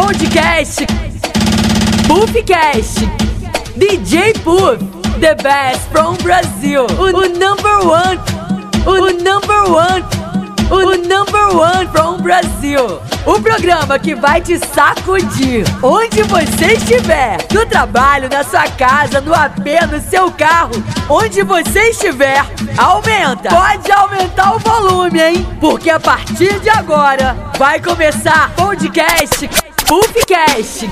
Podcast Puffcast DJ Puff The best from Brazil O, number one O, number one O number one from Brasil o programa que vai te sacudir onde você estiver. No trabalho, na sua casa, no AP, no seu carro, onde você estiver. Aumenta! Pode aumentar o volume, hein? Porque a partir de agora vai começar podcast PUFCast.